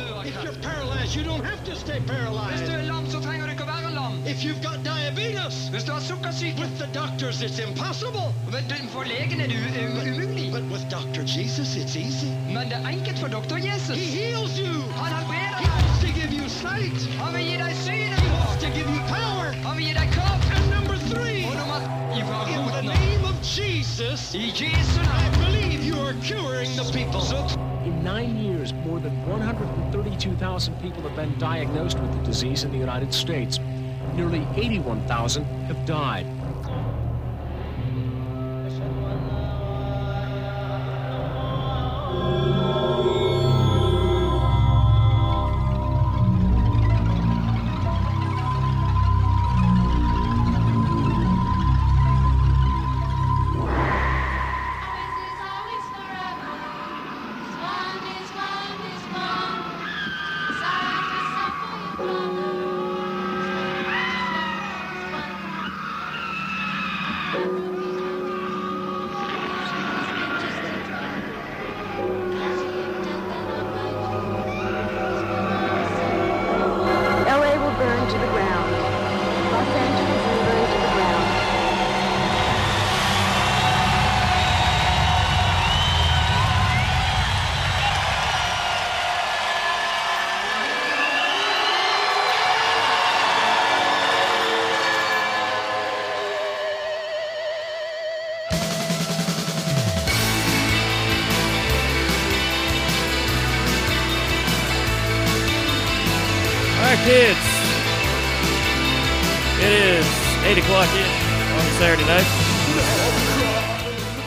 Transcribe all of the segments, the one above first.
av If you're paralyzed, you don't have to stay Hvis du paralyzed. er lam, så trenger du ikke å være lam. If you've got diabetes, Hvis du har sukkersyke, with the doctors, it's impossible. for legen er det u- u- umulig. But with Dr. Jesus, it's easy. Men det er enkelt for doktor He heals you. Han helbreder He deg. wants to give you sight. Han vil gi deg synet. He wants to give you power. Han vil gi deg kraft. And number three, Og nummer in the name of Jesus, I Jesu I believe you are curing the people. In nine years, more than 132,000 people have been diagnosed with the disease in the United States. Nearly 81,000 have died.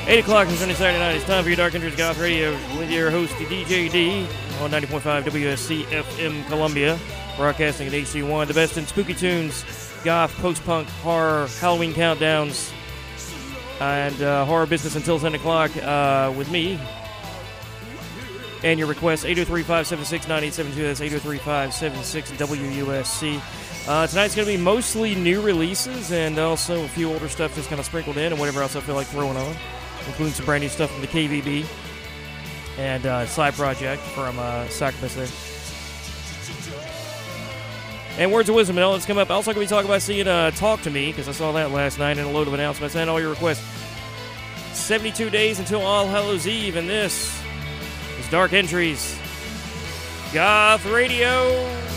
8 o'clock on Sunday, Saturday night. It's time for your Dark Entries Goth Radio with your host, DJ D, on 90.5 WSCFM Columbia, broadcasting at HC1. The best in spooky tunes, goth, post punk, horror, Halloween countdowns, and uh, horror business until 10 o'clock uh, with me, and your request 803-576-9872 that's 803-576-WUSC uh, tonight's going to be mostly new releases and also a few older stuff just kind of sprinkled in and whatever else I feel like throwing on including some brand new stuff from the KVB and uh, side project from uh, Succubus there and words of wisdom and all that's come up also going to be talking about seeing uh, Talk to Me because I saw that last night and a load of announcements and all your requests 72 days until All Hallows Eve and this is Dark Entries. Goth Radio.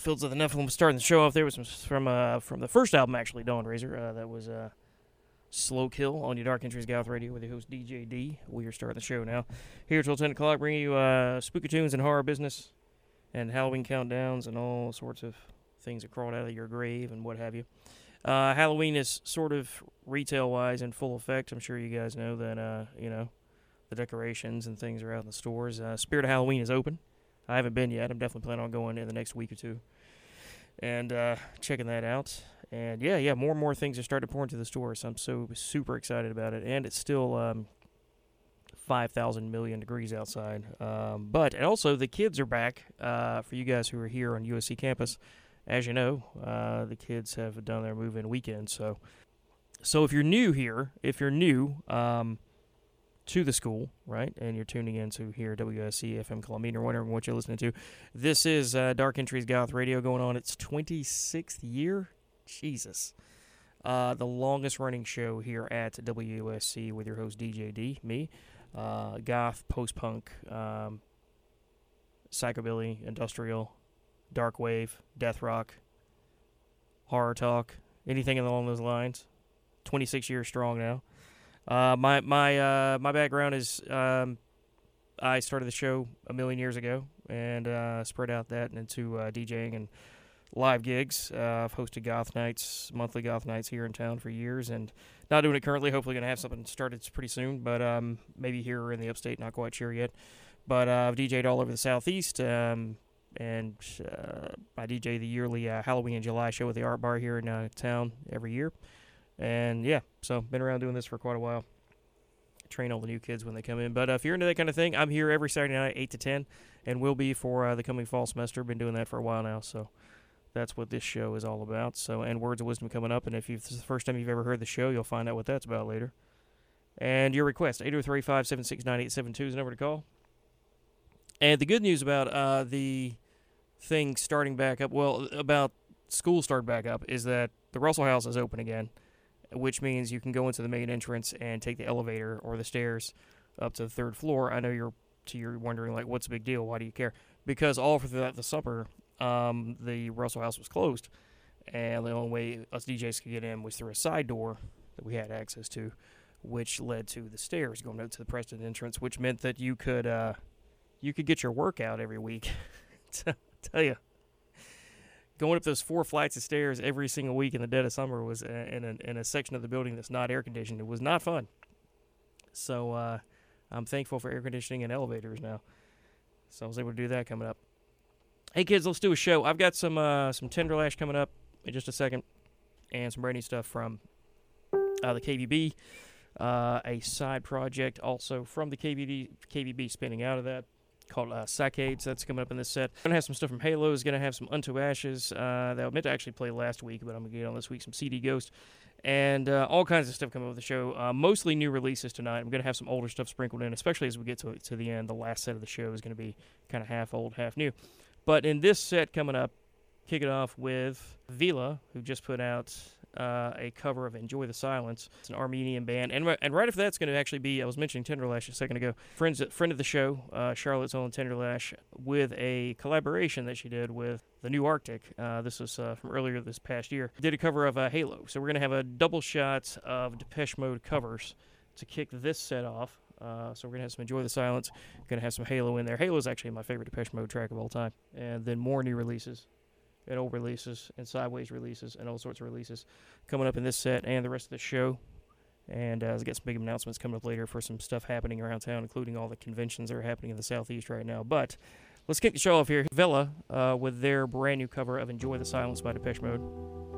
Fields of the Nephilim starting the show off there some from uh, from the first album actually, Dawnrazor. Uh, that was uh, Slow Kill on your Dark Entries Goth Radio with your host DJ D. We are starting the show now. Here till ten o'clock, bringing you uh, spooky tunes and horror business, and Halloween countdowns and all sorts of things that crawled out of your grave and what have you. Uh, Halloween is sort of retail wise in full effect. I'm sure you guys know that uh, you know the decorations and things are out in the stores. Uh, Spirit of Halloween is open. I haven't been yet. I'm definitely planning on going in the next week or two and uh, checking that out. And yeah, yeah, more and more things are starting to pour into the stores. I'm so super excited about it. And it's still um, 5,000 million degrees outside. Um, but and also, the kids are back uh, for you guys who are here on USC campus. As you know, uh, the kids have done their move in weekend. So, so if you're new here, if you're new, um, to the school, right? And you're tuning in to here WSC FM Columbia or wondering what you're listening to. This is uh, Dark Entries Goth Radio going on its 26th year. Jesus. Uh, the longest running show here at WSC with your host DJ D, me, uh, goth, post punk, um, psychobilly, industrial, dark wave, death rock, horror talk, anything along those lines. 26 years strong now. Uh, my my uh, my background is um, I started the show a million years ago and uh, spread out that into uh, DJing and live gigs. Uh, I've hosted goth nights, monthly goth nights here in town for years, and not doing it currently. Hopefully, going to have something started pretty soon, but um, maybe here or in the upstate. Not quite sure yet. But uh, I've DJed all over the southeast. Um, and I DJ the yearly Halloween in July show at the Art Bar here in town every year. And yeah, so been around doing this for quite a while. Train all the new kids when they come in. But uh, if you're into that kind of thing, I'm here every Saturday night, 8 to 10, and will be for uh, the coming fall semester. Been doing that for a while now, so that's what this show is all about. So, and Words of Wisdom coming up. And if, you've, this is the first time you've ever heard the show, you'll find out what that's about later. And your request, 803 576 9872 is the number to call. And the good news about uh, the thing starting back up, well, about school starting back up, is that the Russell House is open again which means you can go into the main entrance and take the elevator or the stairs up to the third floor. I know you're to you're wondering like, what's the big deal? Why do you care? Because all for the, summer, um, the Russell House was closed, and the only way us DJs could get in was through a side door that we had access to, which led to the stairs going up to the Preston entrance, which meant that you could uh, you could get your workout every week. Tell you going up those four flights of stairs every single week in the dead of summer was in a, in a section of the building that's not air conditioned. It was not fun. So uh, I'm thankful for air conditioning and elevators now. So I was able to do that coming up. Hey kids, let's do a show. I've got some uh, some Tenderlash coming up in just a second, and some brand new stuff from uh, the KVB. Uh, a side project also from the KVB KVB spinning out of that called uh, Saccades. That's coming up in this set. Gonna have some stuff from Halo. Is gonna have some Unto Ashes uh, that I meant to actually play last week, but I'm gonna get on this week. Some CD Ghost and uh, all kinds of stuff coming up with the show. Uh, mostly new releases tonight. I'm gonna have some older stuff sprinkled in, especially as we get to to the end. The last set of the show is gonna be kind of half old, half new. But in this set coming up, kick it off with VeillA, who just put out uh, a cover of "Enjoy the Silence." It's an Armenian band, and and right after that's going to actually be I was mentioning Tenderlash a second ago. Friends, friend of the show, uh, Charlotte's own Tenderlash, with a collaboration that she did with the New Arctic. Uh, this was uh, from earlier this past year. Did a cover of uh, Halo, so we're going to have a double shot of Depeche Mode covers to kick this set off. Uh, so we're gonna have some enjoy the silence. Gonna have some Halo in there. Halo is actually my favorite Depeche Mode track of all time. And then more new releases, and old releases, and sideways releases, and all sorts of releases coming up in this set and the rest of the show. And uh, I've got some big announcements coming up later for some stuff happening around town, including all the conventions that are happening in the southeast right now. But let's kick the show off here. VeillA uh, with their brand new cover of "Enjoy the Silence" by Depeche Mode.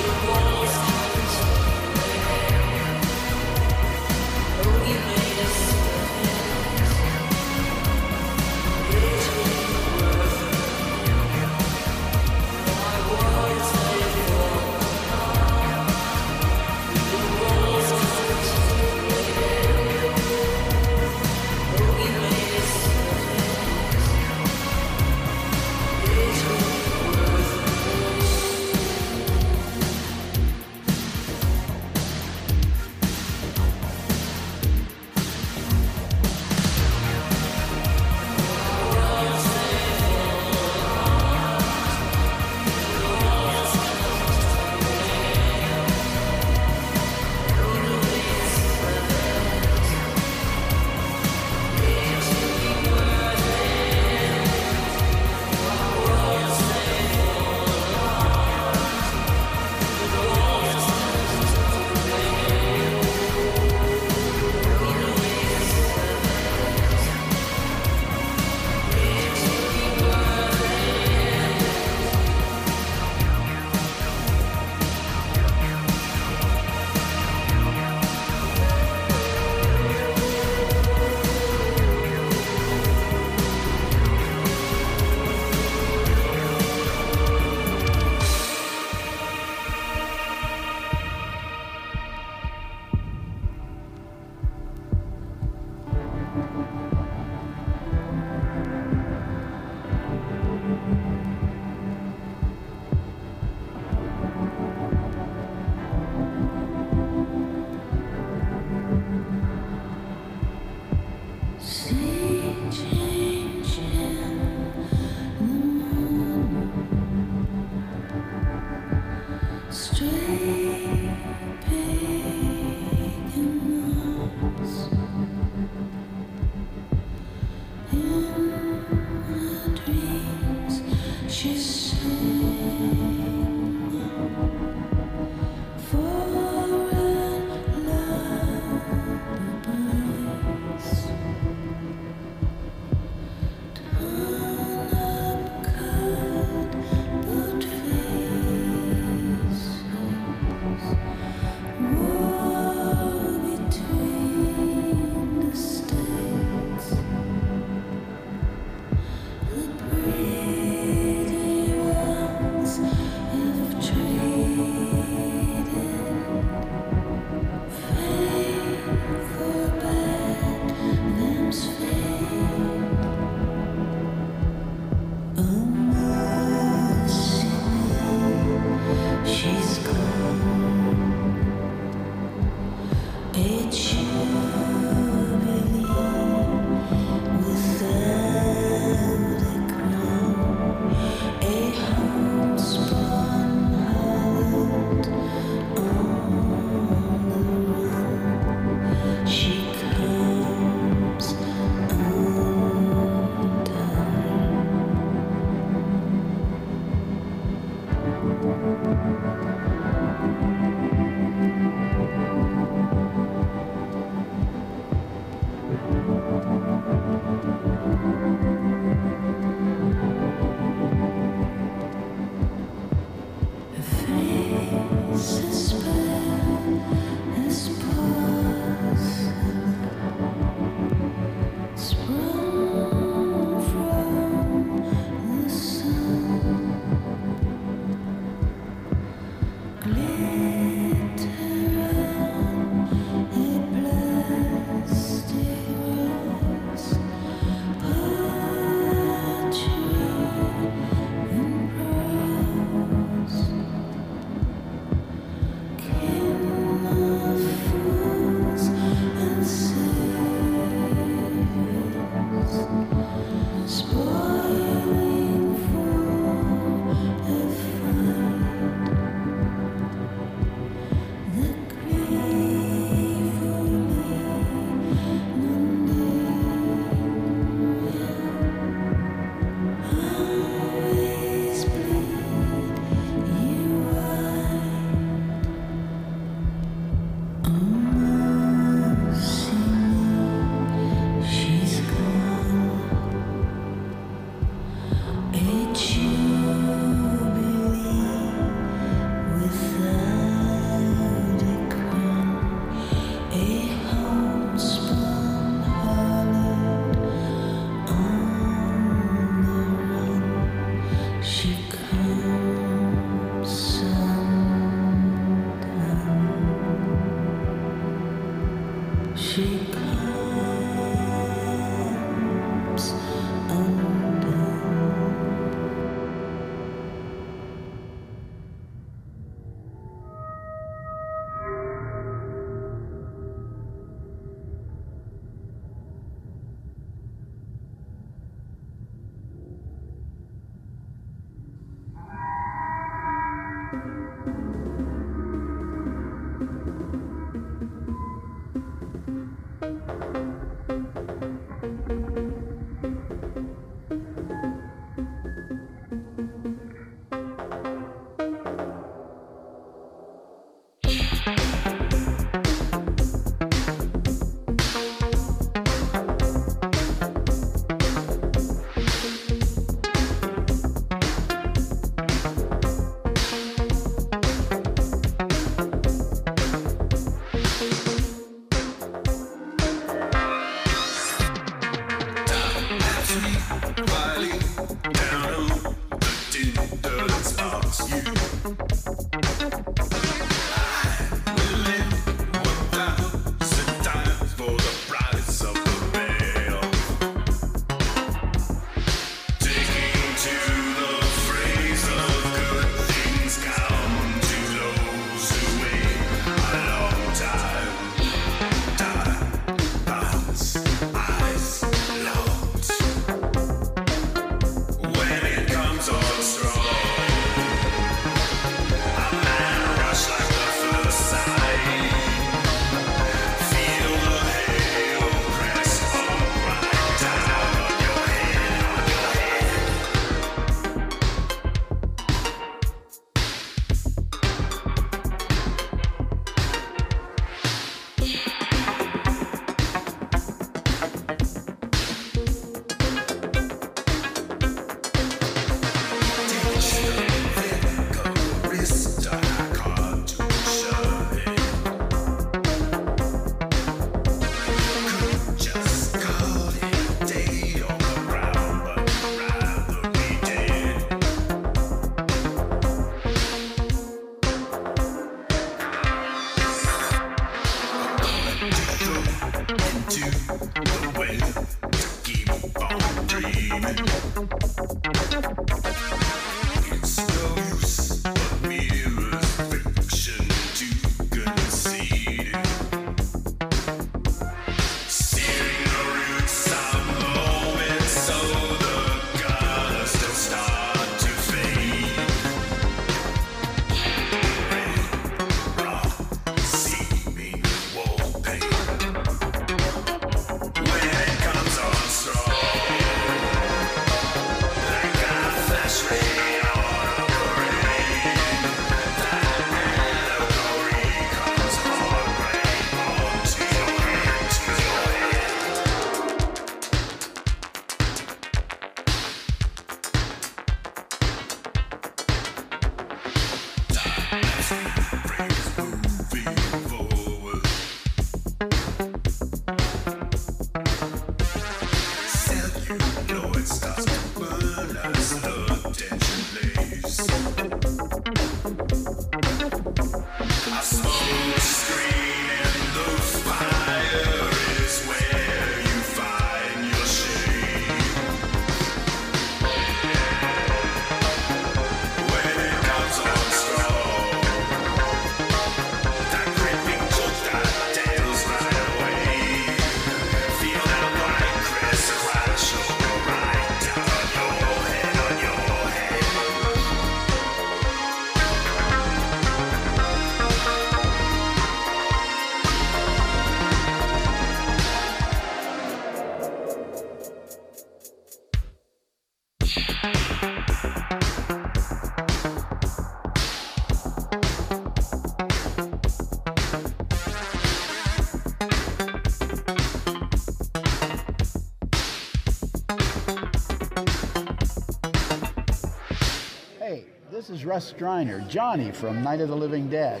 This is Russ Streiner, Johnny from Night of the Living Dead,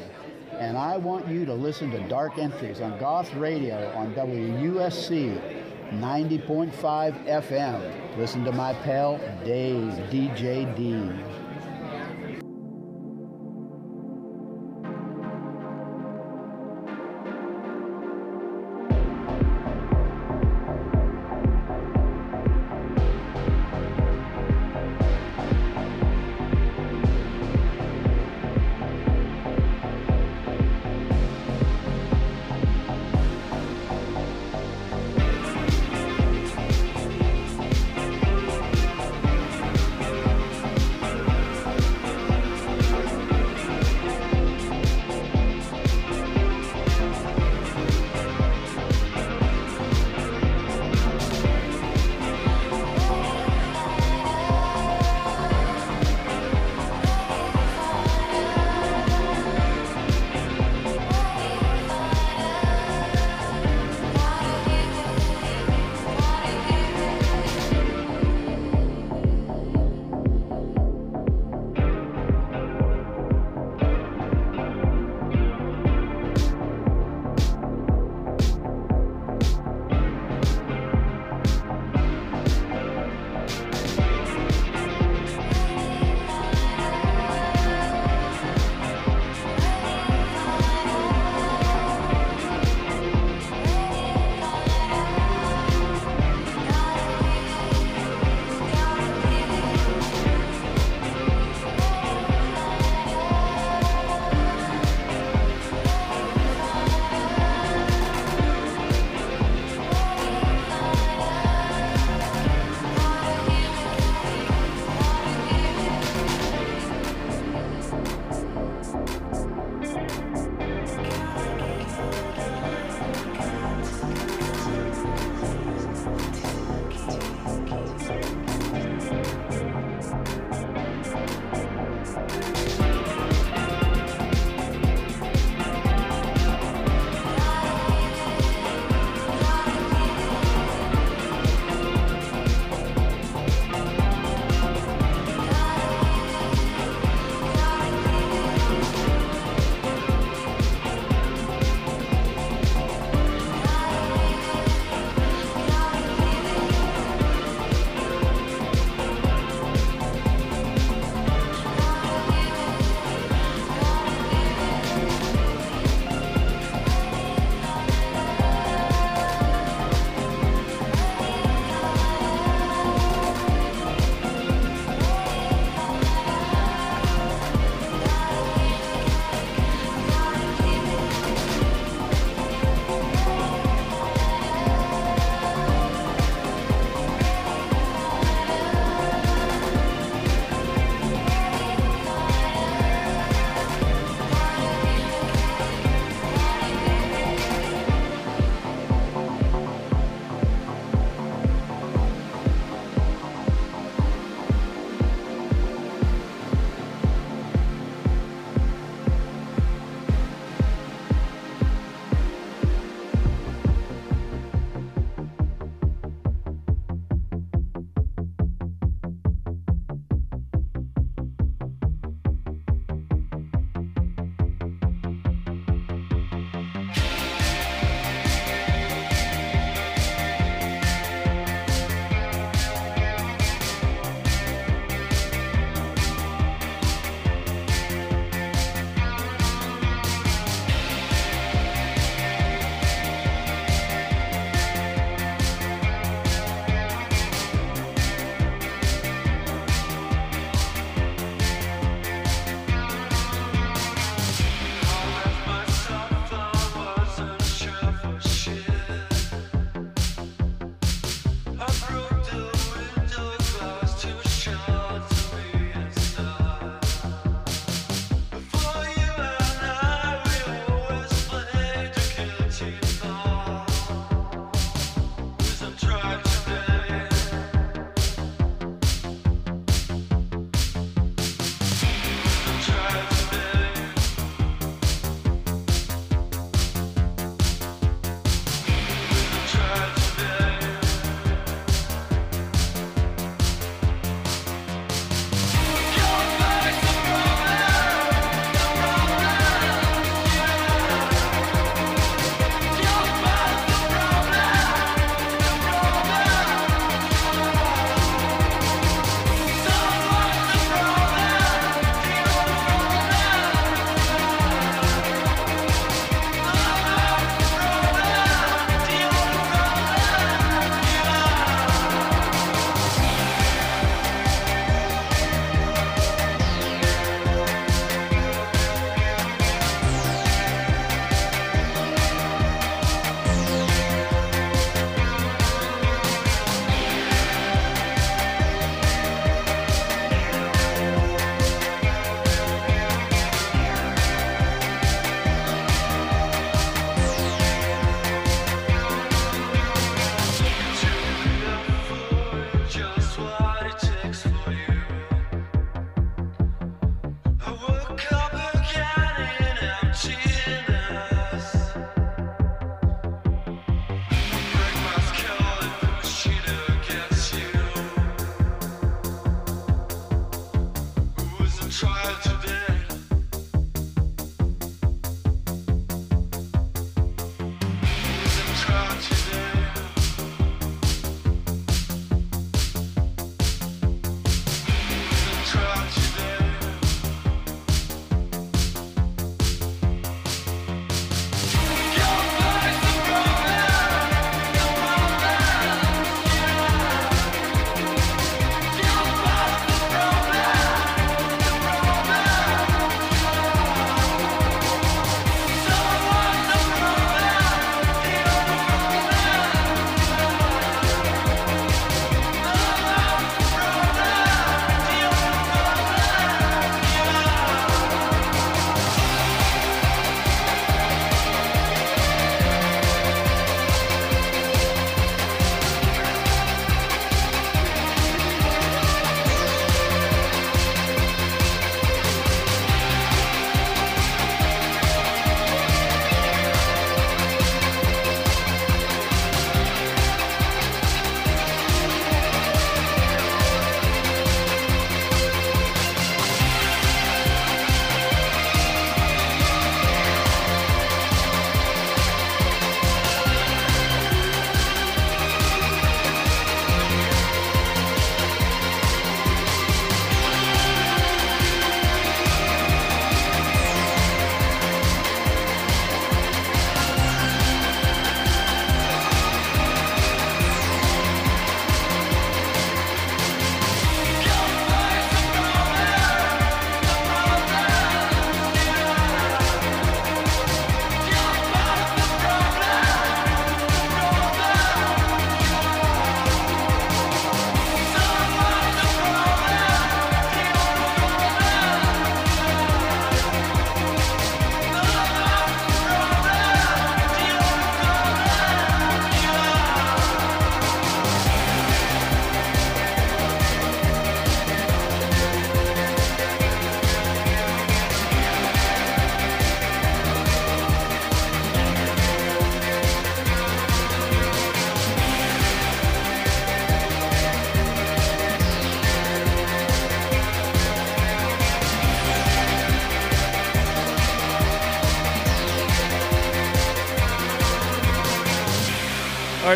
and I want you to listen to Dark Entries on Goth Radio on WUSC 90.5 FM. Listen to my pal Dave, DJ D.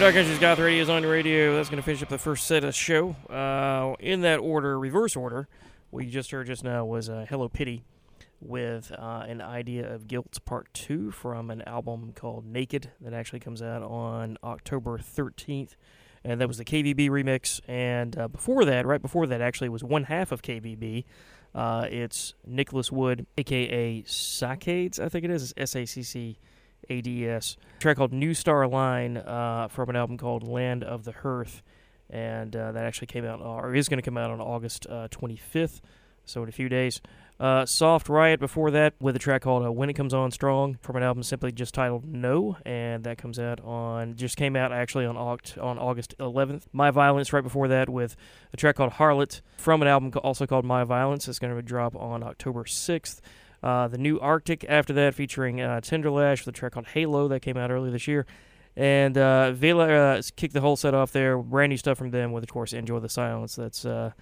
right, Dark Entries Goth Radio is on your radio. That's going to finish up the first set of show. Uh, in that order, reverse order, you just heard just now was uh, Hello Pity with uh, an idea of guilt part two from an album called Naked that actually comes out on October 13th. And that was the KVB remix. And uh, before that, right before that, actually was one half of KVB. Uh, it's Nicholas Wood, aka Saccades, I think it is. S A C C A D S. A track called New Star Line uh, from an album called Land of the Hearth. And uh, that actually came out, or is going to come out on August uh, 25th. So in a few days. Uh, Soft Riot before that with a track called uh, When It Comes On Strong from an album simply just titled No, and that comes out on just came out actually on August on August 11th. My Violence right before that with a track called Harlot from an album also called My Violence. It's going to drop on October 6th. Uh, the new Arctic after that featuring uh, Tenderlash with a track called Halo that came out earlier this year. And uh, VeillA uh, kicked the whole set off there. Brand new stuff from them with, of course, Enjoy the Silence. That's uh,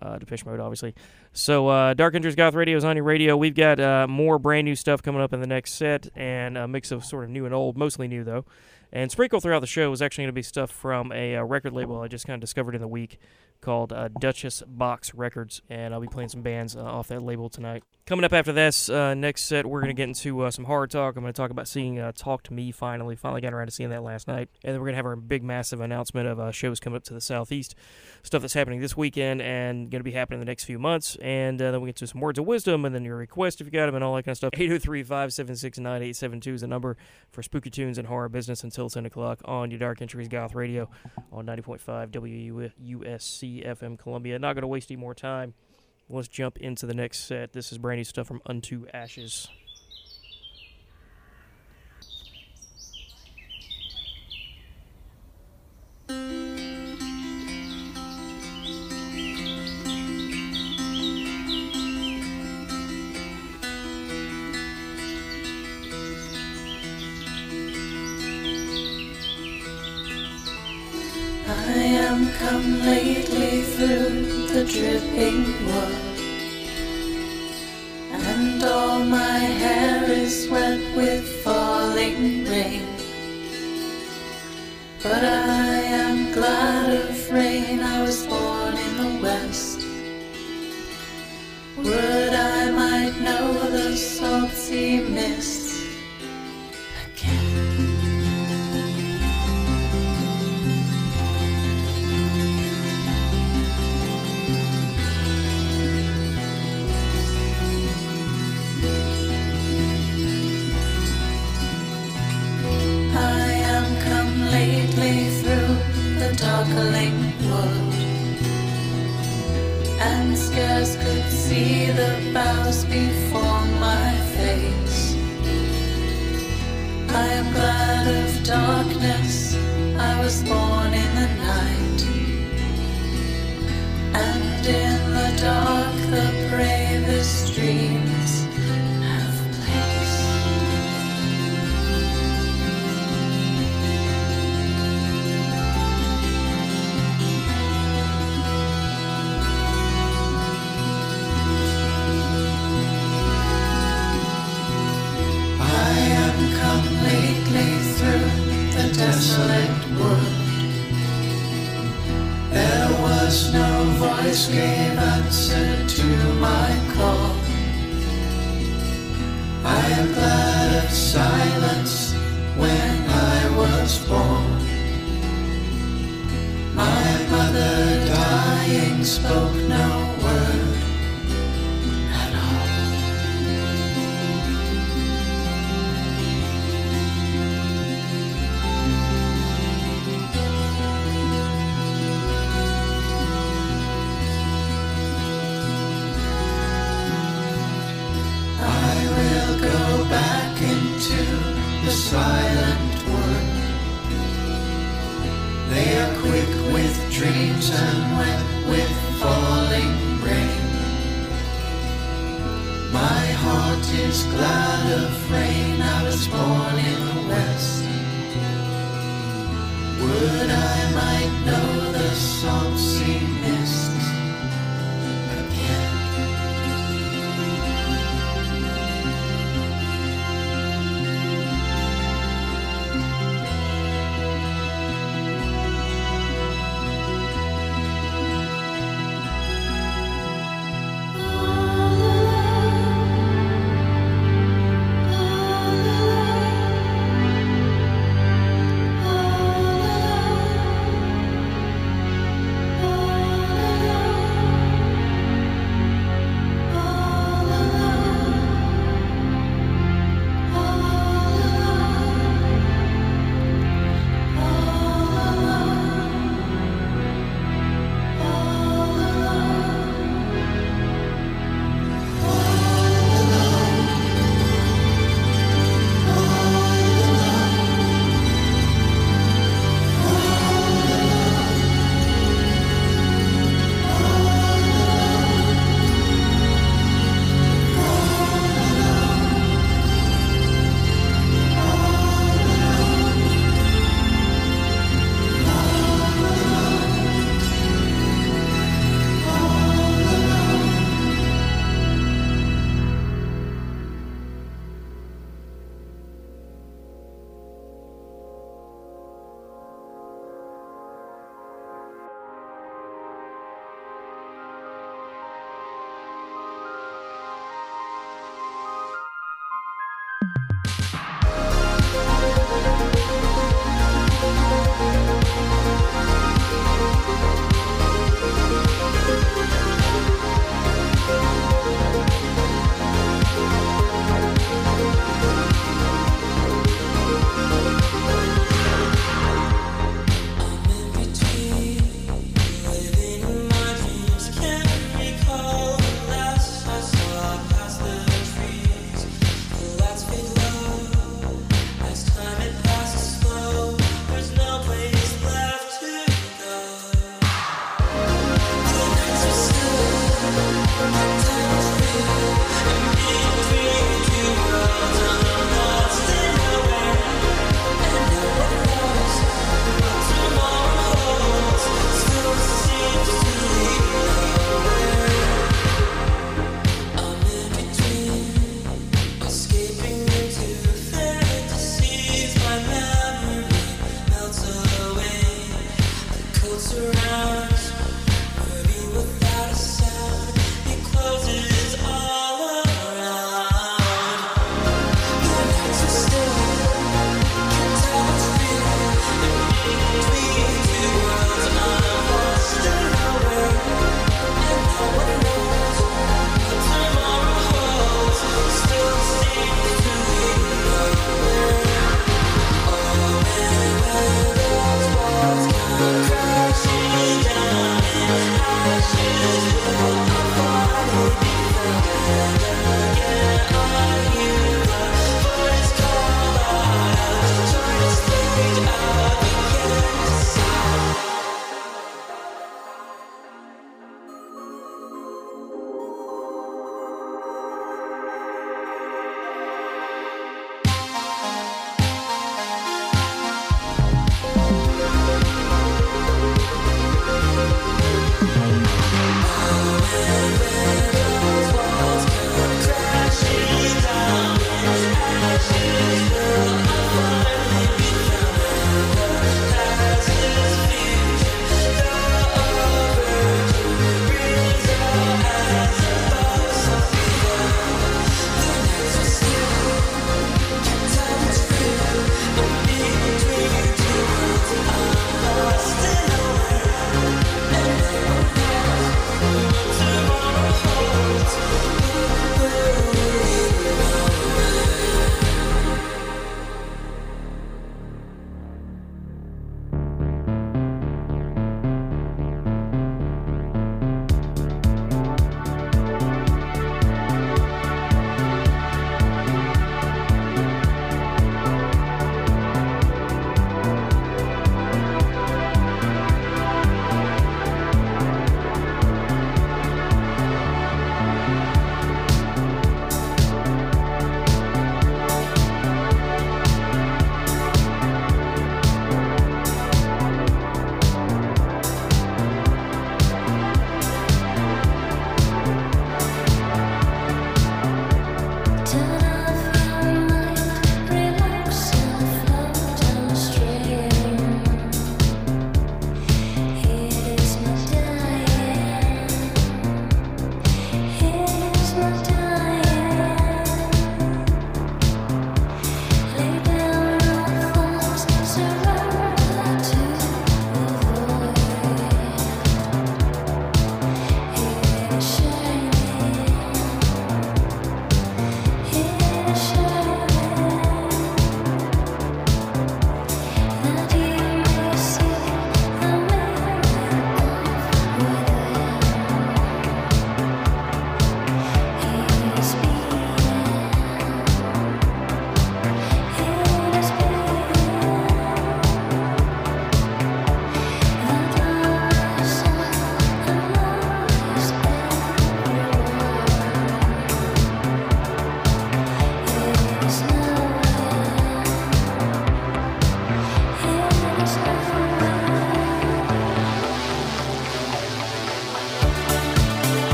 uh, Depeche Mode, obviously. So, uh, Dark Entries Goth Radio is on your radio. We've got more brand new stuff coming up in the next set and a mix of sort of new and old, mostly new, though. And sprinkled throughout the show is actually going to be stuff from a uh, record label I just kind of discovered in the week called uh, Dutchess Box Records. And I'll be playing some bands uh, off that label tonight. Coming up after this uh, next set, we're going to get into uh, some hard talk. I'm going to talk about seeing uh, Talk to Me finally. Finally got around to seeing that last night. And then we're going to have our big, massive announcement of uh, shows coming up to the southeast, stuff that's happening this weekend and going to be happening in the next few months. And then we get to some words of wisdom and then your request if you got them and all that kind of stuff. 803 576 9872 is the number for Spooky Tunes and Horror Business until 10 o'clock on your Dark Entries Goth Radio on 90.5 WUSC FM Columbia. Not going to waste any more time. Let's jump into the next set. This is brand new stuff from Unto Ashes. I am come through dripping wood. And all my hair is wet with falling rain. But I am glad of rain, I was born in the West. Would I might know the salt sea the darkling wood, and scarce could see the boughs before my face. I am glad of darkness, I was born in the night, and in the dark the bravest dreams gave answer to my call. I am glad of silence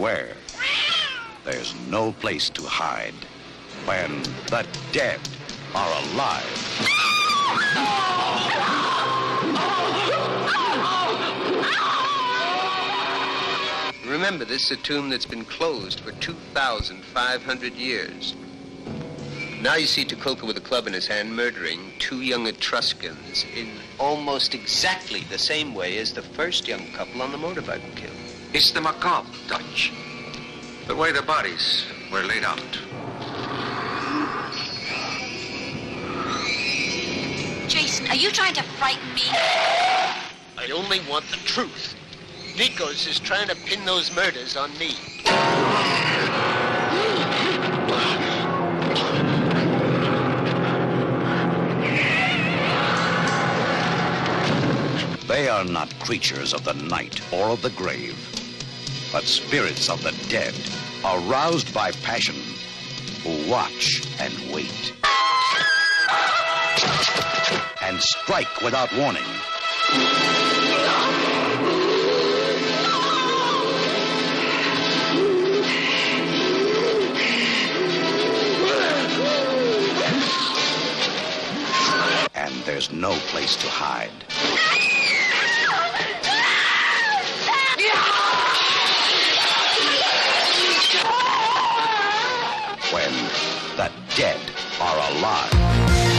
beware. There's no place to hide when the dead are alive. Remember, this is a tomb that's been closed for 2,500 years. Now you see Tukulka with a club in his hand murdering two young Etruscans in almost exactly the same way as the first young couple on the motorbike killed. It's the macabre touch. The way the bodies were laid out. Jason, are you trying to frighten me? I only want the truth. Nikos is trying to pin those murders on me. They are not creatures of the night or of the grave, but spirits of the dead, aroused by passion, who watch and wait. And strike without warning. And there's no place to hide. Dead are alive.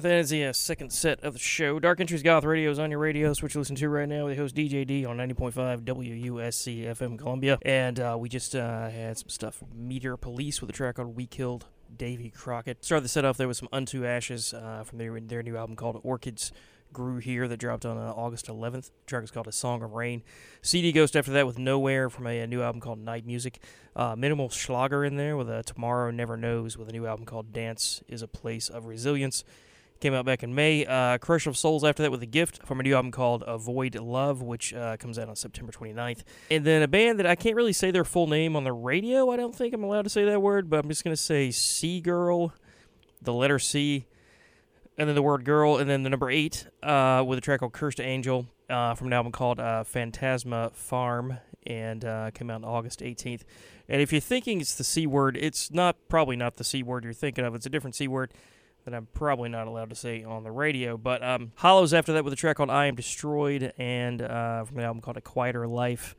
That is the uh, second set of the show. Dark Entries Goth Radio is on your radio. That's what you listen to right now. The host DJD on 90.5 WUSC FM Columbia. And uh, we just uh, had some stuff Meteor Police with a track called We Killed Davey Crockett. Started the set off there with some Unto Ashes uh, from their, their new album called Orchids Grew Here that dropped on uh, August 11th. The track is called A Song of Rain. CD Ghost after that with Nowhere from a, a new album called Night Music. Uh, Minimal Schlager in there with a Tomorrow Never Knows with a new album called Dance is a Place of Resilience. Came out back in May. Uh, Crush of Souls after that with a gift from a new album called Avoid Love, which uh, comes out on September 29th. And then a band that I can't really say their full name on the radio. I don't think I'm allowed to say that word, but I'm just going to say Sea Girl, the letter C, and then the word girl, and then the number eight uh, with a track called Cursed Angel uh, from an album called uh, Phantasma Farm, and uh, came out on August 18th. And if you're thinking it's the C word, it's not probably not the C word you're thinking of. It's a different C word that I'm probably not allowed to say on the radio. But um, Hallows after that with a track called I Am Destroyed, and uh, from an album called A Quieter Life.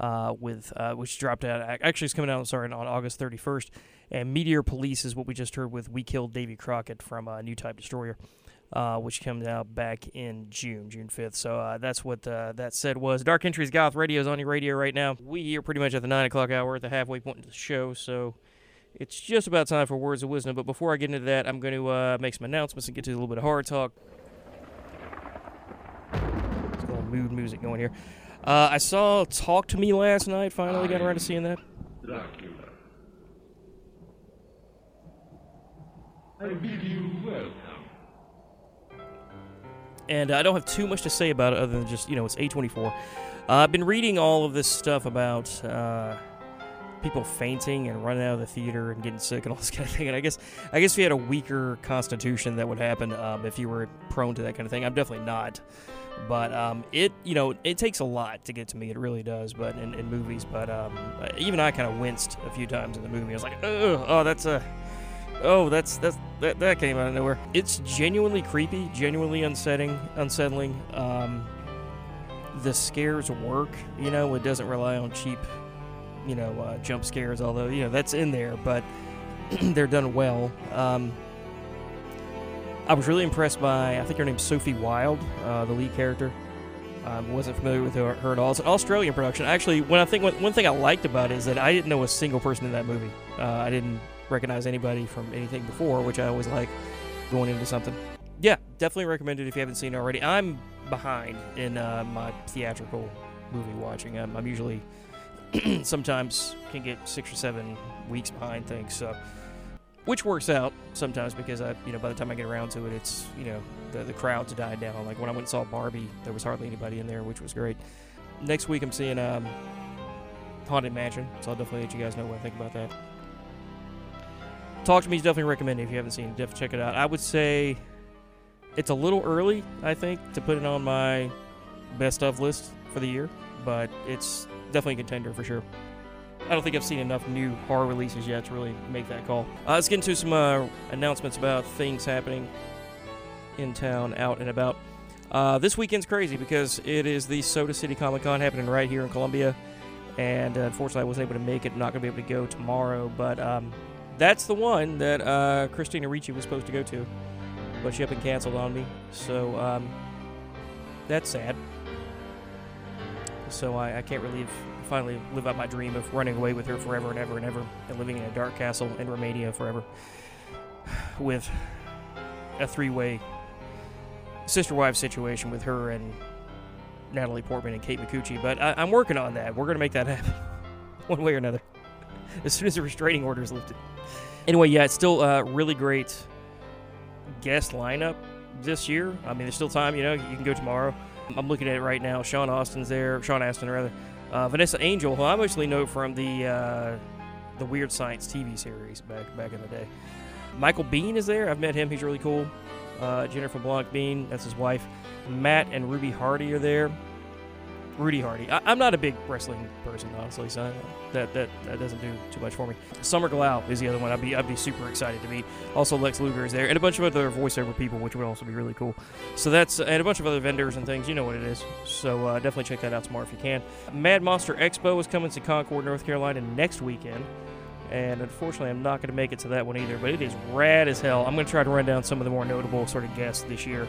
Uh, with uh, which dropped out actually it's coming out sorry on August 31st and Meteor Police is what we just heard with We Killed Davey Crockett from uh, New Type Destroyer uh, which comes out back in June, June 5th. So uh, that's what uh, that said was. Dark Entries Goth Radio is on your radio right now. We are pretty much at the 9 o'clock hour, at the halfway point of the show, so it's just about time for Words of Wisdom. But before I get into that, I'm going to uh, make some announcements and get to a little bit of hard talk. Let's go mood music going here. Uh, I saw Talk to Me last night, finally got around to seeing that. I bid you welcome. and uh, I don't have too much to say about it other than just you know it's A24. Uh, I've been reading all of this stuff about uh, people fainting and running out of the theater and getting sick and all this kind of thing. And I guess I guess if you had a weaker constitution, that would happen um, if you were prone to that kind of thing. I'm definitely not. But um, it, you know, it takes a lot to get to me. It really does. But in, in movies, but um, even I kind of winced a few times in the movie. I was like, oh, oh, that's a, oh, that's that's that that came out of nowhere. It's genuinely creepy, genuinely unsettling, unsettling. Um, the scares work. You know, it doesn't rely on cheap, you know, uh, jump scares. Although you know that's in there, but they're done well. Um, I was really impressed by, I think her name's Sophie Wilde, uh, the lead character. Um, wasn't familiar with her, at all. It's an Australian production. Actually, when I think one, one thing I liked about it is that I didn't know a single person in that movie. Uh, I didn't recognize anybody from anything before, which I always like going into something. Yeah, definitely recommend it if you haven't seen it already. I'm behind in uh, my theatrical movie watching. I'm, I'm usually sometimes can get six or seven weeks behind things, so which works out sometimes because I, you know, by the time I get around to it, it's you know the the crowds died down. Like when I went and saw Barbie, there was hardly anybody in there, which was great. Next week I'm seeing um, Haunted Mansion, so I'll definitely let you guys know what I think about that. Talk to Me is definitely recommended if you haven't seen it. Definitely check it out. I would say it's a little early, I think, to put it on my best of list for the year, but it's definitely a contender for sure. I don't think I've seen enough new horror releases yet to really make that call. Uh, let's get into some uh, announcements about things happening in town, out and about. Uh, this weekend's crazy because it is the Soda City Comic Con happening right here in Columbia, and uh, unfortunately I wasn't able to make it. I'm not going to be able to go tomorrow, but um, that's the one that uh, Christina Ricci was supposed to go to, but she up and canceled on me. So um, that's sad. So I, I can't really finally live out my dream of running away with her forever and ever and ever and living in a dark castle in Romania forever with a three-way sister wife situation with her and Natalie Portman and Kate Micucci. But I, I'm working on that. We're going to make that happen one way or another as soon as the restraining order is lifted. Anyway, yeah, it's still a really great guest lineup this year. I mean, there's still time. You know, you can go tomorrow. I'm looking at it right now. Sean Austin's there. Sean Astin, rather. Uh, Vanessa Angel, who I mostly know from the uh, the Weird Science TV series back back in the day. Michael Biehn is there. I've met him. He's really cool. Uh, Jennifer Blanc Biehn, that's his wife. Matt and Reby Hardy are there. Reby Hardy. I, I'm not a big wrestling person, honestly, so that, that that doesn't do too much for me. Summer Glau is the other one. I'd be I'd be super excited to meet. Also, Lex Luger is there, and a bunch of other voiceover people, which would also be really cool. So that's and a bunch of other vendors and things. You know what it is. So uh, definitely check that out tomorrow if you can. Mad Monster Expo is coming to Concord, North Carolina next weekend. And unfortunately, I'm not going to make it to that one either, but it is rad as hell. I'm going to try to run down some of the more notable sort of guests this year.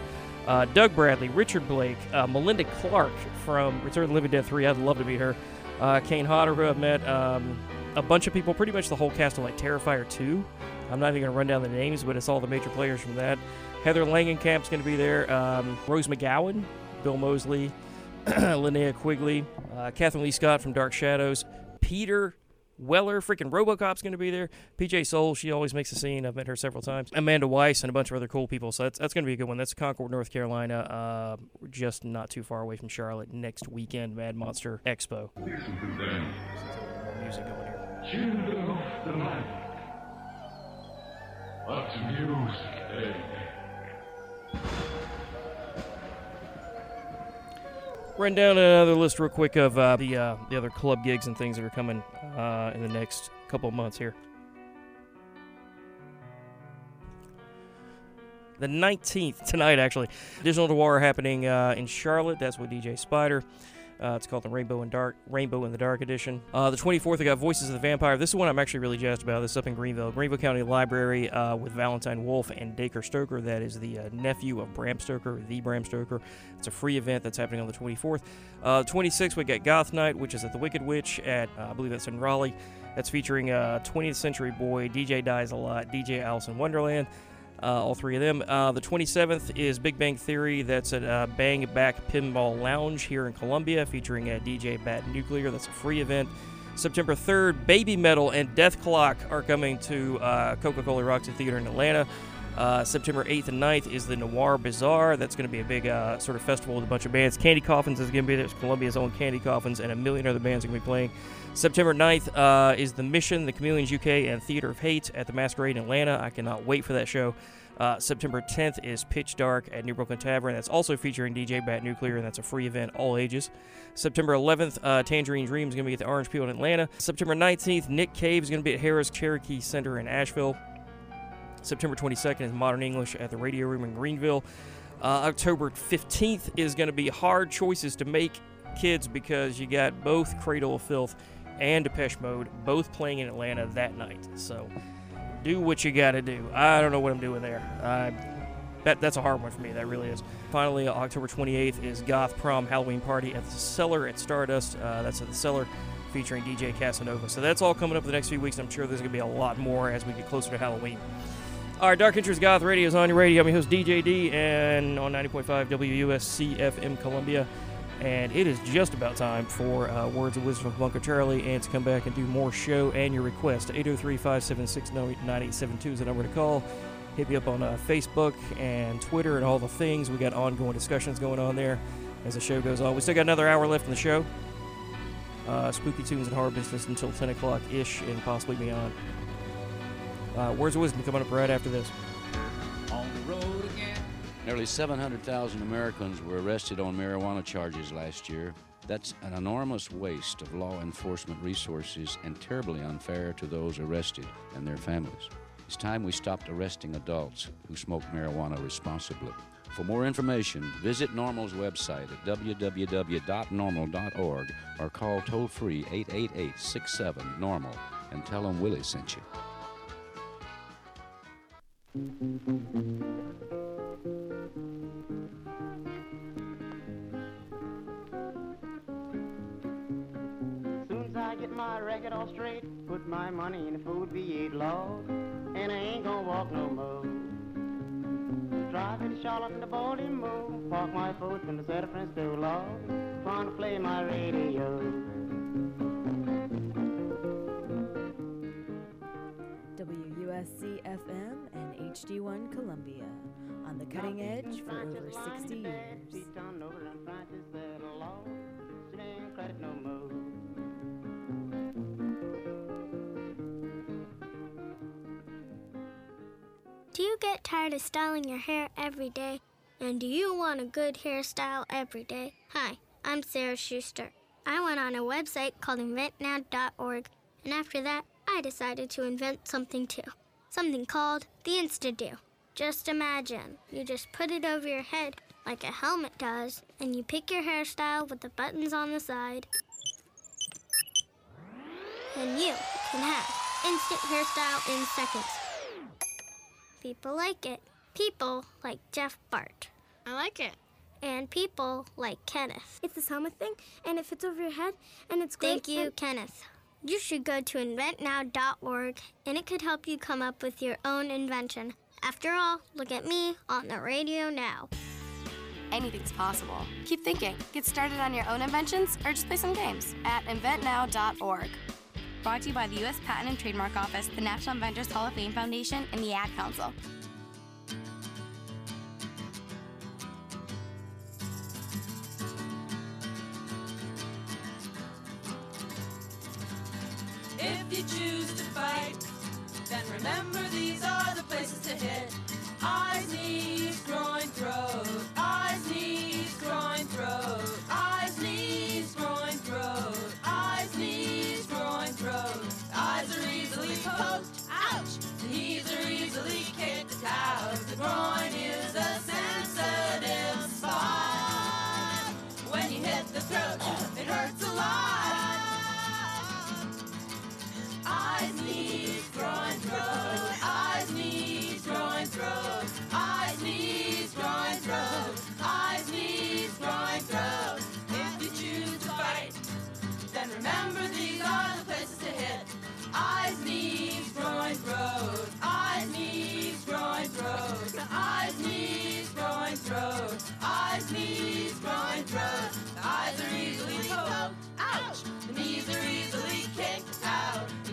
Uh, Doug Bradley, Richard Brake, uh, Melinda Clarke from Return of the Living Dead 3. I'd love to meet her. Uh, Kane Hodder, who I've met. Um, a bunch of people, pretty much the whole cast of like Terrifier 2. I'm not even going to run down the names, but it's all the major players from that. Heather Langenkamp's going to be there. Um, Rose McGowan, Bill Moseley, Linnea Quigley, uh, Kathryn Leigh Scott from Dark Shadows, Peter Weller, freaking Robocop's going to be there. PJ Soles, she always makes a scene. I've met her several times. Amanda Wyss and a bunch of other cool people. So that's, that's going to be a good one. That's Concord, North Carolina, uh, just not too far away from Charlotte. Next weekend, Mad Monster Expo. Music going here. What's music? Run down another list real quick of uh, the uh, the other club gigs and things that are coming uh, in the next couple of months here. The 19th tonight, actually, Digital Noir happening uh, in Charlotte. That's with DJ Spider. Uh, it's called the Rainbow and Dark Rainbow in the Dark edition. Uh, the 24th, I got Voices of the Vampire. This is one I'm actually really jazzed about. This is up in Greenville, Greenville County Library, uh, with Valentine Wolfe and Dacre Stoker. That is the uh, nephew of Bram Stoker, the Bram Stoker. It's a free event that's happening on the 24th. Uh, 26th, we got Goth Night, which is at the Wicked Witch at uh, I believe that's in Raleigh. That's featuring uh, 20th Century Boy, DJ Dies a Lot, DJ Alice in Wonderland. Uh, all three of them. Uh, the 27th is Big Bang Theory. That's at uh, Bang Back Pinball Lounge here in Columbia, featuring DJ Bat Nuclear. That's a free event. September 3rd, Babymetal and Dethklok are coming to Coca Cola Roxy Theater in Atlanta. Uh, September 8th and 9th is the Noir Bazaar. That's going to be a big uh, sort of festival with a bunch of bands. Candy Coffins is going to be there. It's Columbia's own Candy Coffins, and a million other bands are going to be playing. September 9th uh, is The Mission, The Chameleons UK, and Theater of Hate at the Masquerade in Atlanta. I cannot wait for that show. Uh, September 10th is Pitch Dark at New Brooklyn Tavern. That's also featuring DJ Bat Nuclear, and that's a free event, all ages. September 11th, uh, Tangerine Dream is going to be at the Orange Peel in Atlanta. September 19th, Nick Cave is going to be at Harrah's Cherokee Center in Asheville. September 22nd is Modern English at the Radio Room in Greenville. Uh, October 15th is going to be hard choices to make kids because you got both Cradle of Filth and Depeche Mode both playing in Atlanta that night. So do what you got to do. I don't know what I'm doing there. I that, that's a hard one for me. That really is. Finally, October 28th is Goth Prom Halloween Party at the Cellar at Stardust. Uh, that's at the Cellar featuring DJ Casanova. So that's all coming up in the next few weeks. I'm sure there's going to be a lot more as we get closer to Halloween. All right, Dark Entries Goth Radio is on your radio. I'm your host, DJ D, and on 90.5 WUSC FM Columbia. And it is just about time for uh, Words of Wisdom from Bunker Charlie and to come back and do more show and your request. 803 576 9872 is the number to call. Hit me up on uh, Facebook and Twitter and all the things. We got ongoing discussions going on there as the show goes on. We still got another hour left in the show. Uh, spooky tunes and horror business until 10 o'clock ish and possibly beyond. Uh, Words of Wisdom coming up right after this. On the road again. Nearly 700,000 Americans were arrested on marijuana charges last year. That's an enormous waste of law enforcement resources and terribly unfair to those arrested and their families. It's time we stopped arresting adults who smoke marijuana responsibly. For more information, visit NORML's website at www.norml.org or call toll free 888 67 Normal and tell them Willie sent you. Soon as I get my record all straight, put my money in a food V8 log, and I ain't gonna walk no more. Drive to Charlotte in the Baltimore, park my foot in the San Francisco log, to play my radio. WUSC FM and HD1 Columbia on the cutting edge for over 60 years. Feet turned over and Francis said, Lord, it ain't credit no more. Do you get tired of styling your hair every day? And do you want a good hairstyle every day? Hi, I'm Sarah Schuster. I went on a website called inventnow.org, and after that, I decided to invent something too. Something called the Insta-Do. Just imagine, you just put it over your head like a helmet does, and you pick your hairstyle with the buttons on the side, and you can have instant hairstyle in seconds. People like it. People like Jeff Bart. I like it. And people like Kenneth. It's this helmet thing, and it fits over your head, and it's great. Thank you, Kenneth. You should go to inventnow.org, and it could help you come up with your own invention. After all, look at me on the radio now. Anything's possible. Keep thinking. Get started on your own inventions or just play some games at inventnow.org. Brought to you by the U.S. Patent and Trademark Office, the National Inventors Hall of Fame Foundation, and the Ad Council. If you choose to fight, then remember these are the places to hit. Eyes, knees, groin, throat. Eyes, knees, groin, throat. Eyes, knees, groin, throat. Eyes, knees, groin, throat. Eyes are easily poked. Ouch! The knees are easily kicked out. The groin is a sensitive Eyes, knees, groin, throat. Eyes, knees, groin, throat. Eyes, knees, groin, throat. Eyes, knees, groin, throat. If you choose to fight, then remember these are the places to hit. Eyes, knees, groin, throat. Eyes, knees, groin, throat. Eyes, knees, groin, throat. Eyes, knees, groin, throat.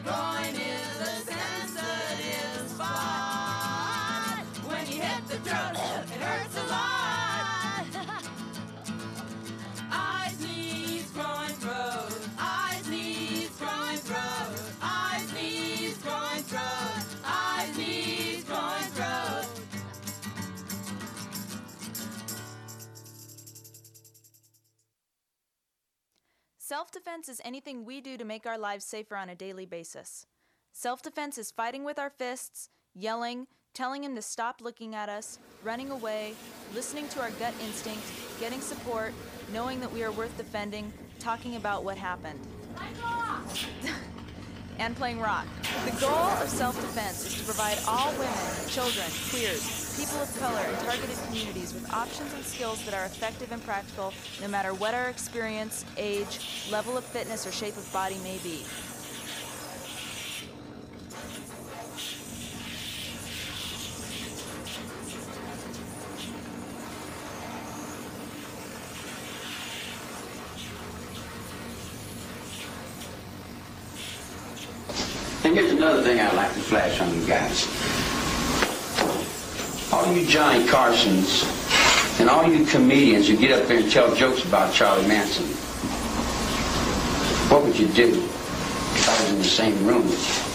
Groin is a sensitive spot. When you hit the throat, it hurts a lot. Self defense is anything we do to make our lives safer on a daily basis. Self defense is fighting with our fists, yelling, telling him to stop looking at us, running away, listening to our gut instinct, getting support, knowing that we are worth defending, talking about what happened. and playing rock. The goal of self defense is to provide all women, children, queers, people of color, and targeted communities with options and skills that are effective and practical no matter what our experience, age, level of fitness, or shape of body may be. And here's another thing I'd like to flash on you guys. All you Johnny Carsons and all you comedians who get up there and tell jokes about Charlie Manson, what would you do if I was in the same room with you?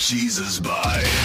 Jesus buy?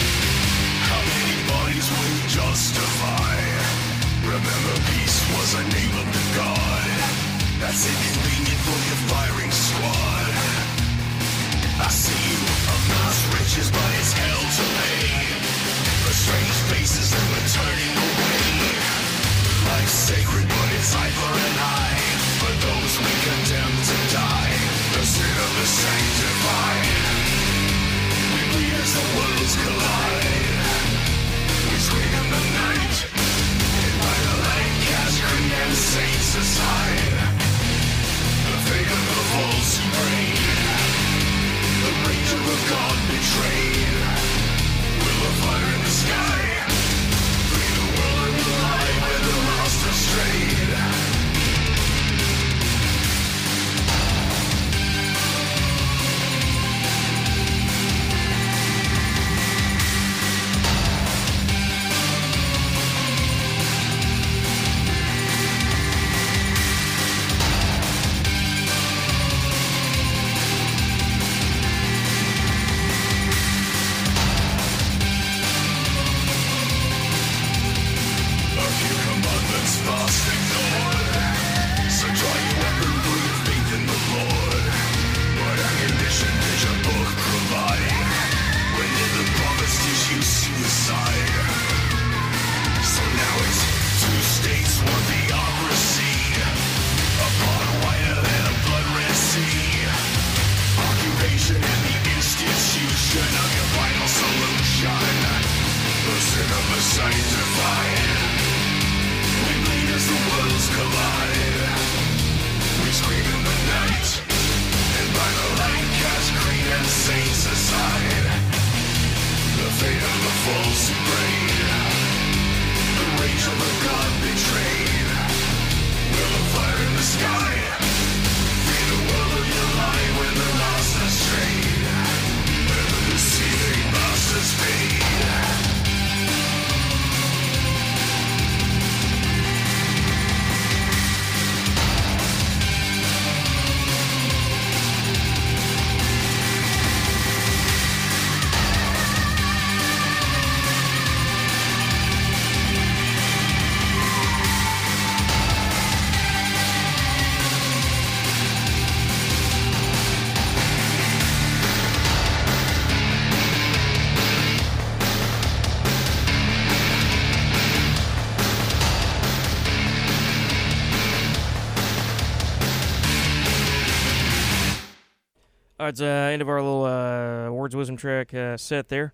It's uh, end of our little uh, Words Wisdom track uh, set there.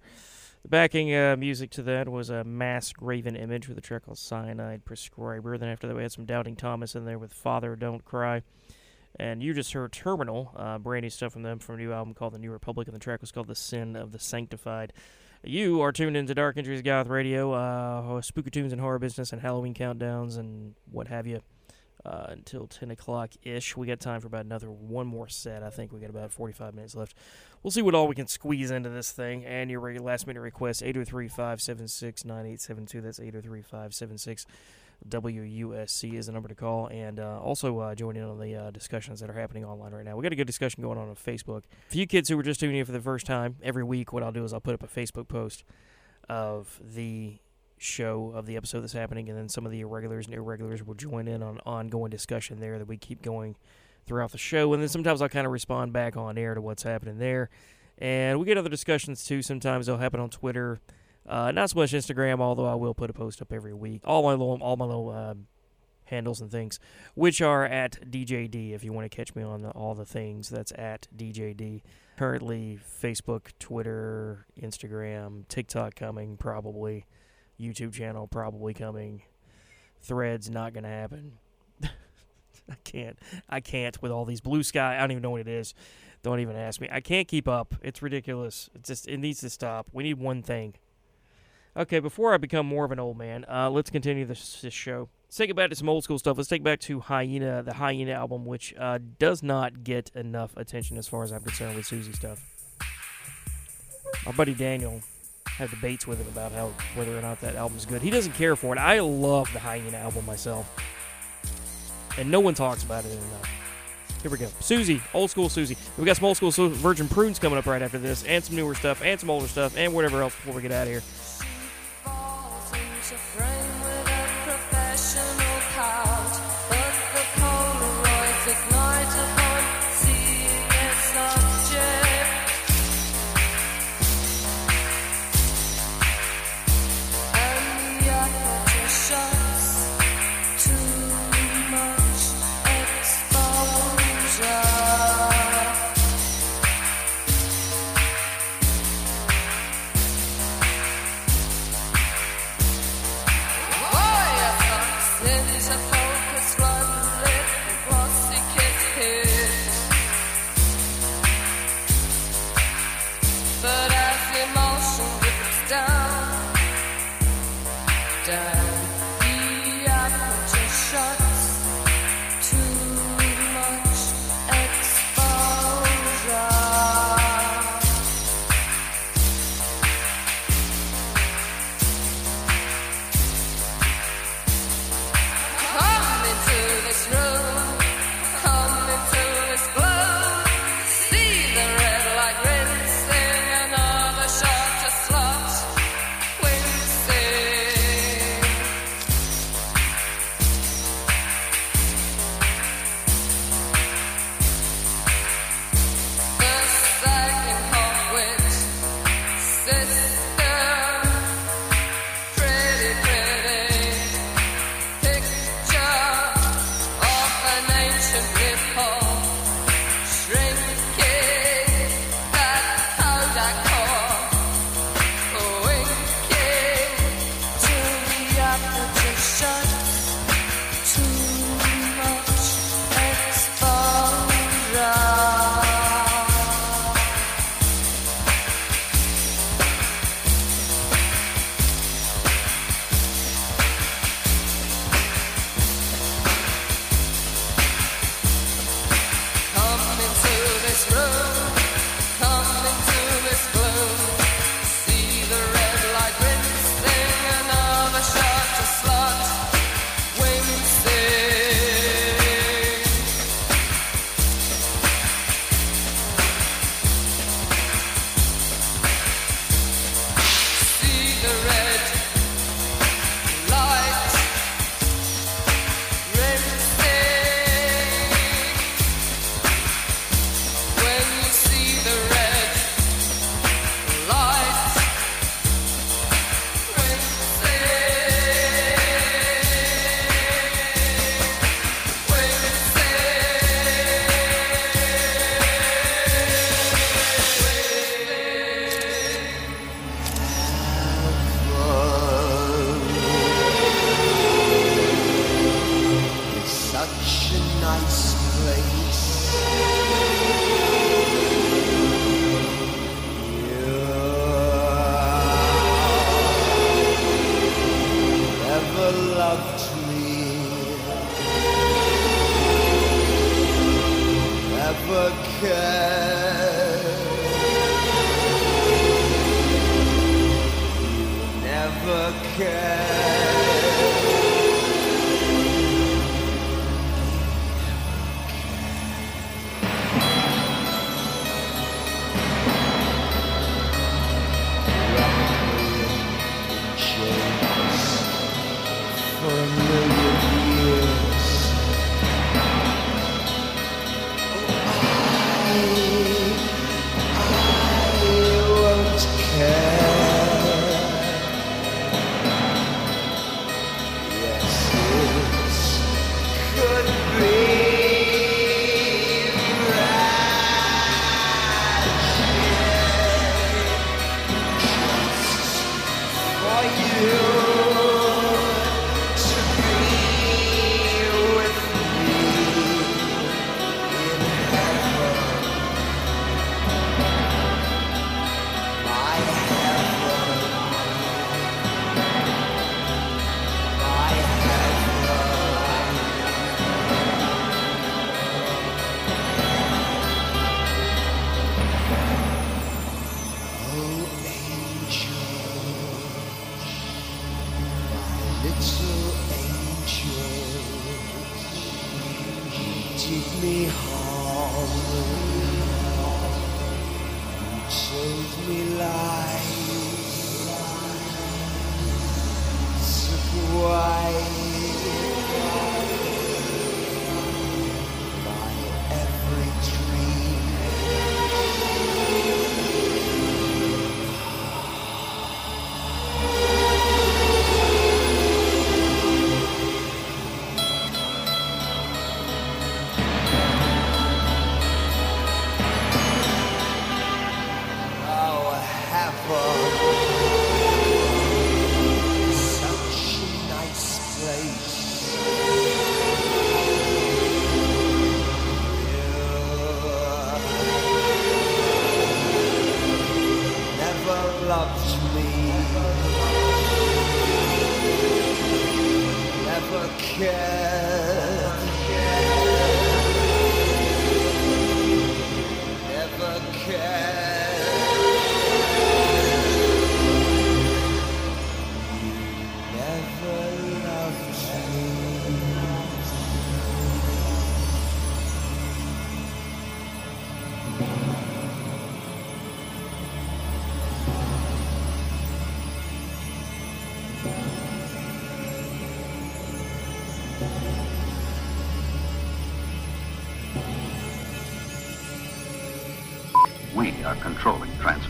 The backing uh, music to that was a Mass Graven Image with a track called Cyanide Prescriber. Then after that, we had some Doubting Thomas in there with Father Don't Cry. And you just heard Terminal, uh, brand new stuff from them from a new album called The New Republic, and the track was called The Sin of the Sanctified. You are tuned into Dark Entries Goth Radio, uh, spooky tunes and horror business, and Halloween countdowns, and what have you uh, until 10 o'clock ish. We got time for about another one more set. I think we got about 45 minutes left. We'll see what all we can squeeze into this thing. And your last minute request 803 576 9872. That's 803 576 WUSC is the number to call. And uh, also uh, join in on the uh, discussions that are happening online right now. we got a good discussion going on on Facebook. For you kids who were just tuning in for the first time, every week what I'll do is I'll put up a Facebook post of the show of the episode that's happening, and then some of the irregulars and irregulars will join in on ongoing discussion there that we keep going throughout the show. And then sometimes I'll kind of respond back on air to what's happening there. And we get other discussions too. Sometimes they'll happen on Twitter, uh, not so much Instagram, although I will put a post up every week. All my little, all my little uh, handles and things, which are at DJD. If you want to catch me on the, all the things, that's at DJD. Currently, Facebook, Twitter, Instagram, TikTok coming probably. YouTube channel probably coming. Threads not going to happen. I can't. I can't with all these blue sky. I don't even know what it is. Don't even ask me. I can't keep up. It's ridiculous. It just it needs to stop. We need one thing. Okay, before I become more of an old man, uh, let's continue this, this show. Let's take it back to some old school stuff. Let's take back to Hyena, the Hyena album, which uh, does not get enough attention as far as I'm concerned with Siouxsie stuff. My buddy Daniel had debates with him about how whether or not that album's good. He doesn't care for it. I love the Hyena album myself, and no one talks about it enough. Here we go. Siouxsie, old school Siouxsie. We got some old school Virgin Prunes coming up right after this, and some newer stuff, and some older stuff, and whatever else before we get out of here.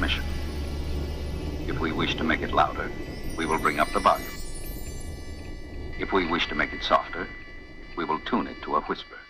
transmission. If we wish to make it louder, we will bring up the volume. If we wish to make it softer, we will tune it to a whisper.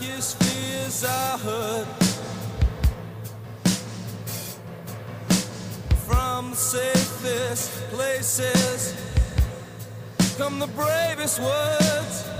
darkest fears I heard from the safest places come the bravest words.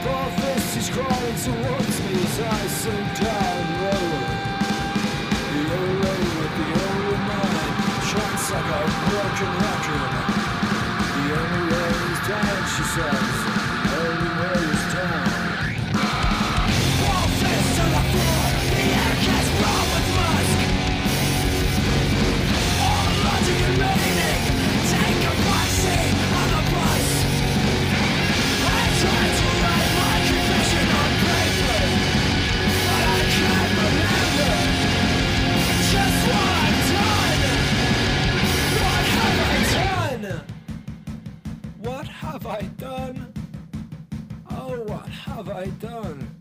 Apophis crawling towards me as I sink down lower. The the broken record. The only way is down, she says. done? Oh, what have I done?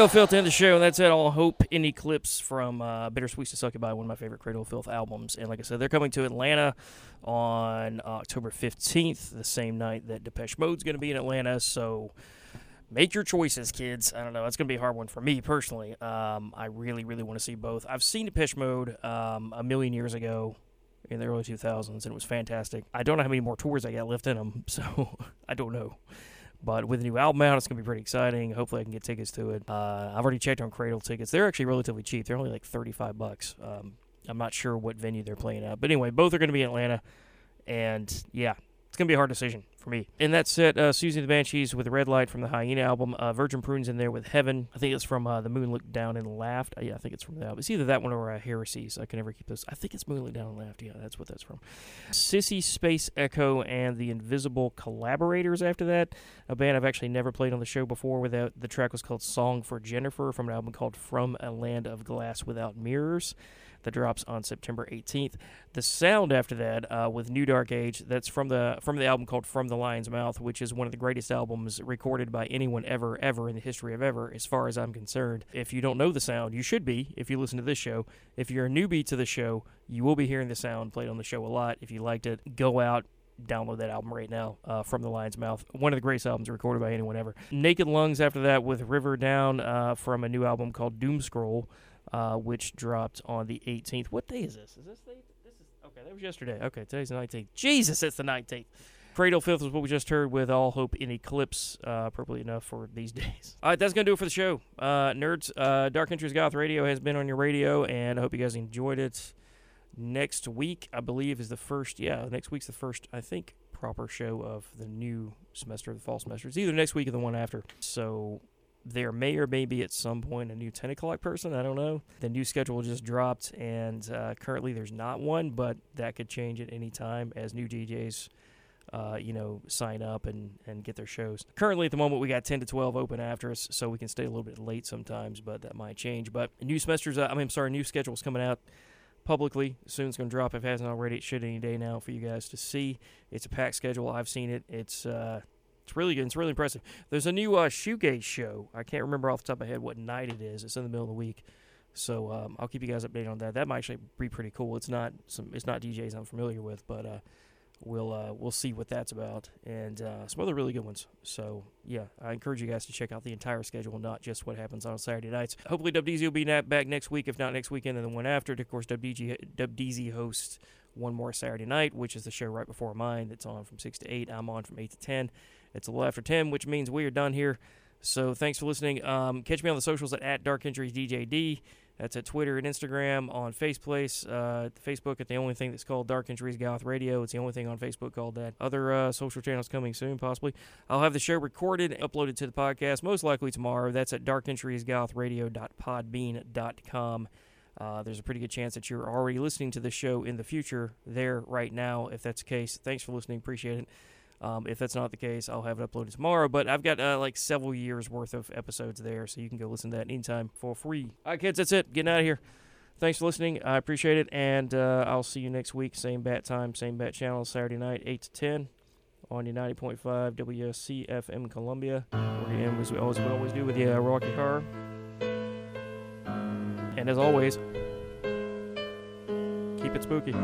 Cradle of Filth end the show, and that's it. All Hope in Eclipse from uh, Bitter Suites to Succubi, one of my favorite Cradle of Filth albums. And like I said, they're coming to Atlanta on October 15th, the same night that Depeche Mode's going to be in Atlanta. So make your choices, kids. I don't know. It's going to be a hard one for me personally. Um, I really, really want to see both. I've seen Depeche Mode um, a million years ago in the early 2000s, and it was fantastic. I don't know how many more tours I got left in them, so I don't know. But with the new album out, it's going to be pretty exciting. Hopefully, I can get tickets to it. Uh, I've already checked on Cradle tickets. They're actually relatively cheap. They're only like 35 bucks. Um, I'm not sure what venue they're playing at. But anyway, both are going to be in Atlanta. And yeah, it's going to be a hard decision for me. And that's it. Uh, Siouxsie the Banshees with Red Light from the Hyena album. Uh, Virgin Prunes in there with Heaven. I think it's from uh, The Moon Looked Down and Laughed. Uh, yeah, I think it's from that. It's either that one or uh, Heresies. I can never keep those. I think it's Moon Looked Down and Laughed. Yeah, that's what that's from. Sissy Space Echo and the Invisible Collaborators after that. A band I've actually never played on the show before. Without The track was called Song for Jennifer from an album called From a Land of Glass Without Mirrors that drops on September 18th. The sound after that uh, with New Dark Age that's from the from the album called From the Lion's Mouth, which is one of the greatest albums recorded by anyone ever ever in the history of ever, as far as I'm concerned. If you don't know the sound, you should be. If you listen to this show, if you're a newbie to the show, you will be hearing the sound played on the show a lot. If you liked it, go out download that album right now uh, from the lion's mouth one of the greatest albums recorded by anyone ever naked lungs after that with river down uh, from a new album called doom scroll uh, which dropped on the 18th what day is this is this the this is okay that was yesterday okay today's the 19th jesus it's the 19th Cradle Filth is what we just heard with All Hope in Eclipse, uh, appropriately enough for these days. All right, that's going to do it for the show. Uh, nerds, uh, Dark Entries Goth Radio has been on your radio, and I hope you guys enjoyed it next week, I believe, is the first. Yeah, next week's the first. I think proper show of the new semester, the fall semester. It's either next week or the one after. So there may or may be at some point a new 10 o'clock person. I don't know. The new schedule just dropped, and uh, currently there's not one, but that could change at any time as new DJs. Uh, you know, sign up and, and get their shows. Currently, at the moment, we got 10 to 12 open after us, so we can stay a little bit late sometimes, but that might change. But new semesters, uh, I mean, I'm sorry, new schedule's coming out publicly. Soon it's going to drop if it hasn't already. It should any day now for you guys to see. It's a packed schedule. I've seen it. It's uh, it's really good. It's really impressive. There's a new uh, shoegaze show. I can't remember off the top of my head what night it is. It's in the middle of the week. So um, I'll keep you guys updated on that. That might actually be pretty cool. It's not some. It's not DJs I'm familiar with, but uh, we'll uh, we'll see what that's about and uh, some other really good ones. So yeah, I encourage you guys to check out the entire schedule, not just what happens on Saturday nights. Hopefully, WDZ will be back next week, if not next weekend, and the one after. Of course, WDG, WDZ hosts one more Saturday night, which is the show right before mine. That's on from six to eight. I'm on from eight to ten. It's a little after ten, which means we are done here. So thanks for listening. Um, catch me on the socials at, at Dark Entries DJD. That's at Twitter and Instagram, on Faceplace, uh, Facebook at the only thing that's called Dark Entries Goth Radio. It's the only thing on Facebook called that. Other uh, social channels coming soon, possibly. I'll have the show recorded and uploaded to the podcast, most likely tomorrow. That's at darkentriesgothradio.podbean.com. Uh, there's a pretty good chance that you're already listening to the show in the future there right now. If that's the case, thanks for listening. Appreciate it. Um, if that's not the case, I'll have it uploaded tomorrow. But I've got uh, like several years worth of episodes there, so you can go listen to that anytime for free. All right, kids, that's it. Getting out of here. Thanks for listening. I appreciate it, and uh, I'll see you next week. Same bat time, same bat channel, Saturday night, eight to ten, on your ninety point five WUSC FM Columbia. We're in as we always we always do with the uh, Rocky Horror. And as always, keep it spooky.